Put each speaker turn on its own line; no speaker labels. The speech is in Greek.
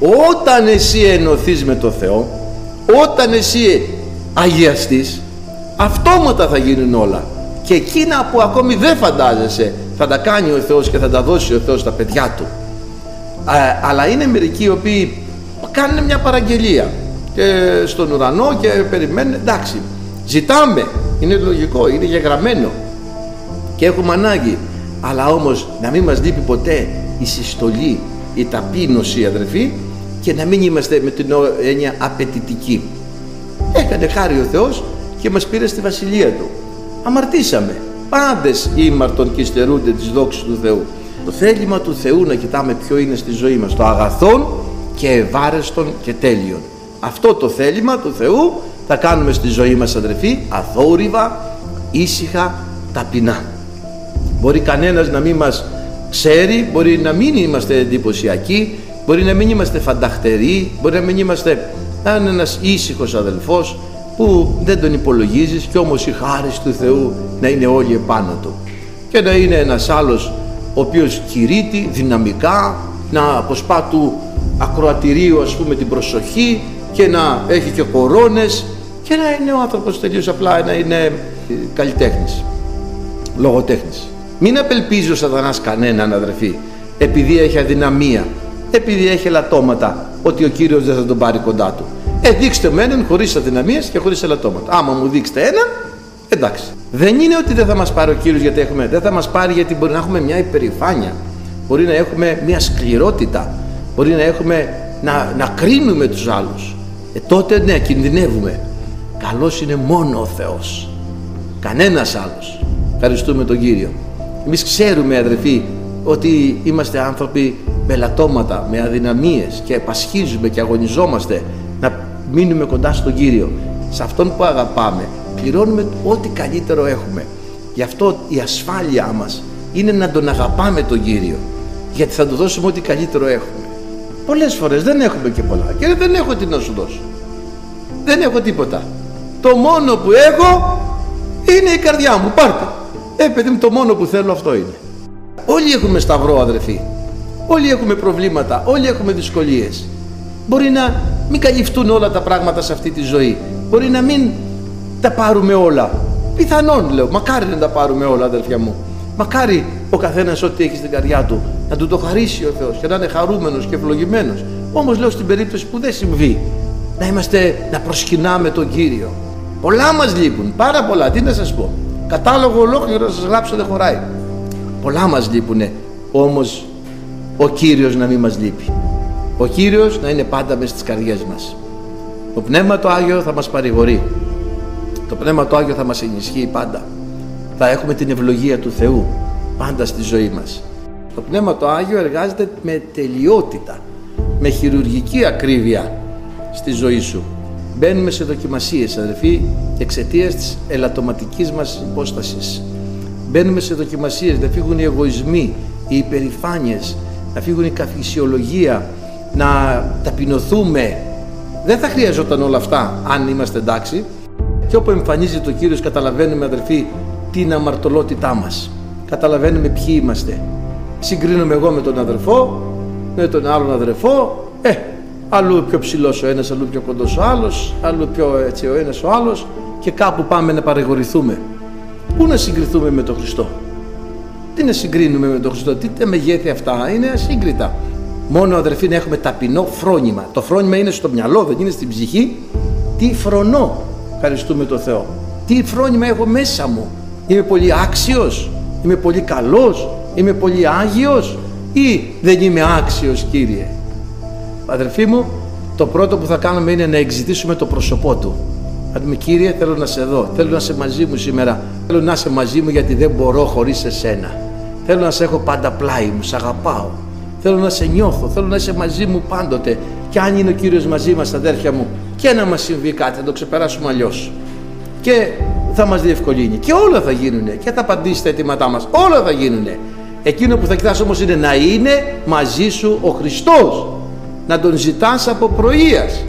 όταν εσύ ενωθείς με το Θεό όταν εσύ αγιαστείς αυτόματα θα γίνουν όλα. Και εκείνα που ακόμη δεν φαντάζεσαι θα τα κάνει ο Θεός και θα τα δώσει ο Θεός στα παιδιά του. Αλλά είναι μερικοί οι οποίοι κάνουν μια παραγγελία και στον ουρανό και περιμένουν. Εντάξει ζητάμε είναι λογικό, είναι γεγραμμένο και έχουμε ανάγκη. Αλλά όμως να μην μας λείπει ποτέ η συστολή η ταπείνωση αδερφοί και να μην είμαστε με την έννοια απαιτητικοί. Έκανε χάρη ο Θεός και μας πήρε στη βασιλεία του. Αμαρτήσαμε. Πάντες ήμαρτον και υστερούνται τις δόξες του Θεού. Το θέλημα του Θεού να κοιτάμε ποιο είναι στη ζωή μας το αγαθόν και ευάρεστον και τέλειον. Αυτό το θέλημα του Θεού θα κάνουμε στη ζωή μας αδερφοί αθόρυβα, ήσυχα, ταπεινά. Μπορεί κανένας να μην μας ξέρει μπορεί να μην είμαστε εντυπωσιακοί μπορεί να μην είμαστε φανταχτεροί μπορεί να μην είμαστε αν ένας ήσυχος αδελφός που δεν τον υπολογίζεις και όμως η χάρη του Θεού να είναι όλοι επάνω του. Και να είναι ένας άλλος ο οποίος κηρύττει δυναμικά να αποσπά του ακροατηρίου ας πούμε την προσοχή και να έχει και κορώνες και να είναι ο άνθρωπος τελείως απλά να είναι καλλιτέχνης λογοτέχνης. Μην απελπίζεις ο σατανάς κανέναν αδερφοί επειδή έχει αδυναμία επειδή έχει ελαττώματα ότι ο Κύριος δεν θα τον πάρει κοντά του. Ε δείξτε με έναν χωρίς αδυναμίες και χωρίς ελαττώματα. Άμα μου δείξετε έναν εντάξει. Δεν είναι ότι δεν θα μας πάρει ο Κύριος γιατί έχουμε δεν θα μας πάρει γιατί μπορεί να έχουμε μια υπερηφάνεια. Μπορεί να έχουμε μια σκληρότητα. Μπορεί να έχουμε να, να κρίνουμε τους άλλους. Ε, τότε ναι κινδυνεύουμε. Καλός είναι μόνο ο Θεός. Κανένας άλλος. Ευχαριστούμε τον Κύριο. Εμείς ξέρουμε αδερφοί ότι είμαστε άνθρωποι με λατώματα, με αδυναμίες και επασχίζουμε και αγωνιζόμαστε να μείνουμε κοντά στον Κύριο. Σε Αυτόν που αγαπάμε πληρώνουμε ό,τι καλύτερο έχουμε. Γι' αυτό η ασφάλειά μας είναι να τον αγαπάμε τον Κύριο γιατί θα του δώσουμε ό,τι καλύτερο έχουμε. Πολλές φορές δεν έχουμε και πολλά και δεν έχω τι να σου δώσω. Δεν έχω τίποτα. Το μόνο που έχω είναι η καρδιά μου. Πάρτε. Ε παιδί μου το μόνο που θέλω αυτό είναι. Όλοι έχουμε σταυρό αδερφοί όλοι έχουμε προβλήματα όλοι έχουμε δυσκολίες. Μπορεί να μην καλυφθούν όλα τα πράγματα σε αυτή τη ζωή. Μπορεί να μην τα πάρουμε όλα. Πιθανόν λέω μακάρι να τα πάρουμε όλα αδερφιά μου. Μακάρι ο καθένας ό,τι έχει στην καρδιά του να του το χαρίσει ο Θεός και να είναι χαρούμενος και ευλογημένος. Όμως λέω στην περίπτωση που δεν συμβεί να είμαστε να προσκυνάμε τον Κύριο. Πολλά μας λείπουν πάρα πολλά. Τι να σας πω. Κατάλογο ολόκληρο να σας γράψω δεν χωράει. Πολλά μας λείπουνε. Όμως ο Κύριος να μην μας λείπει. Ο Κύριος να είναι πάντα μέσα στις καρδιές μας. Το Πνεύμα το Άγιο θα μας παρηγορεί. Το Πνεύμα το Άγιο θα μας ενισχύει πάντα. Θα έχουμε την ευλογία του Θεού πάντα στη ζωή μας. Το Πνεύμα το Άγιο εργάζεται με τελειότητα με χειρουργική ακρίβεια στη ζωή σου. Μπαίνουμε σε δοκιμασίες αδερφοί εξαιτίας της ελαττωματικής μας υπόστασης. Μπαίνουμε σε δοκιμασίες να φύγουν οι εγωισμοί οι υπερηφάνειες να φύγουν η καθησιολογία να ταπεινωθούμε. Δεν θα χρειαζόταν όλα αυτά αν είμαστε εντάξει. Και όπου εμφανίζει το Κύριος καταλαβαίνουμε αδερφοί την αμαρτωλότητά μας. Καταλαβαίνουμε ποιοι είμαστε. Συγκρίνομαι εγώ με τον αδερφό με τον άλλον αδερφό. Ε, αλλού πιο ψηλός ο ένας, αλλού πιο κοντός ο άλλος αλλού πιο έτσι ο ένας ο άλλος. Και κάπου πάμε να παρηγορηθούμε. Πού να συγκριθούμε με τον Χριστό; Τι να συγκρίνουμε με τον Χριστό τι τα μεγέθη αυτά είναι ασύγκριτα. Μόνο αδερφοί να έχουμε ταπεινό φρόνημα. Το φρόνημα είναι στο μυαλό δεν είναι στην ψυχή. Τι φρονώ ευχαριστούμε τον Θεό. Τι φρόνημα έχω μέσα μου. Είμαι πολύ άξιος είμαι πολύ καλός είμαι πολύ άγιος ή δεν είμαι άξιος Κύριε. Αδερφοί μου το πρώτο που θα κάνουμε είναι να εξητήσουμε το πρόσωπό Του. Να πούμε Κύριε θέλω να σε δω. Θέλω να είσαι μαζί μου σήμερα. Θέλω να είσαι μαζί μου γιατί δεν μπορώ χωρίς εσένα θέλω να σε έχω πάντα πλάι μου, σε αγαπάω. Θέλω να σε νιώθω, θέλω να είσαι μαζί μου πάντοτε. Και αν είναι ο Κύριος μαζί μας αδέρφια μου και να μας συμβεί κάτι θα το ξεπεράσουμε αλλιώς. και θα μας διευκολύνει. Και όλα θα γίνουν και θα απαντήσει τα αιτήματά μας. Όλα θα γίνουν εκείνο που θα κοιτάς όμως είναι να είναι μαζί σου ο Χριστός. Να τον ζητάς από πρωίας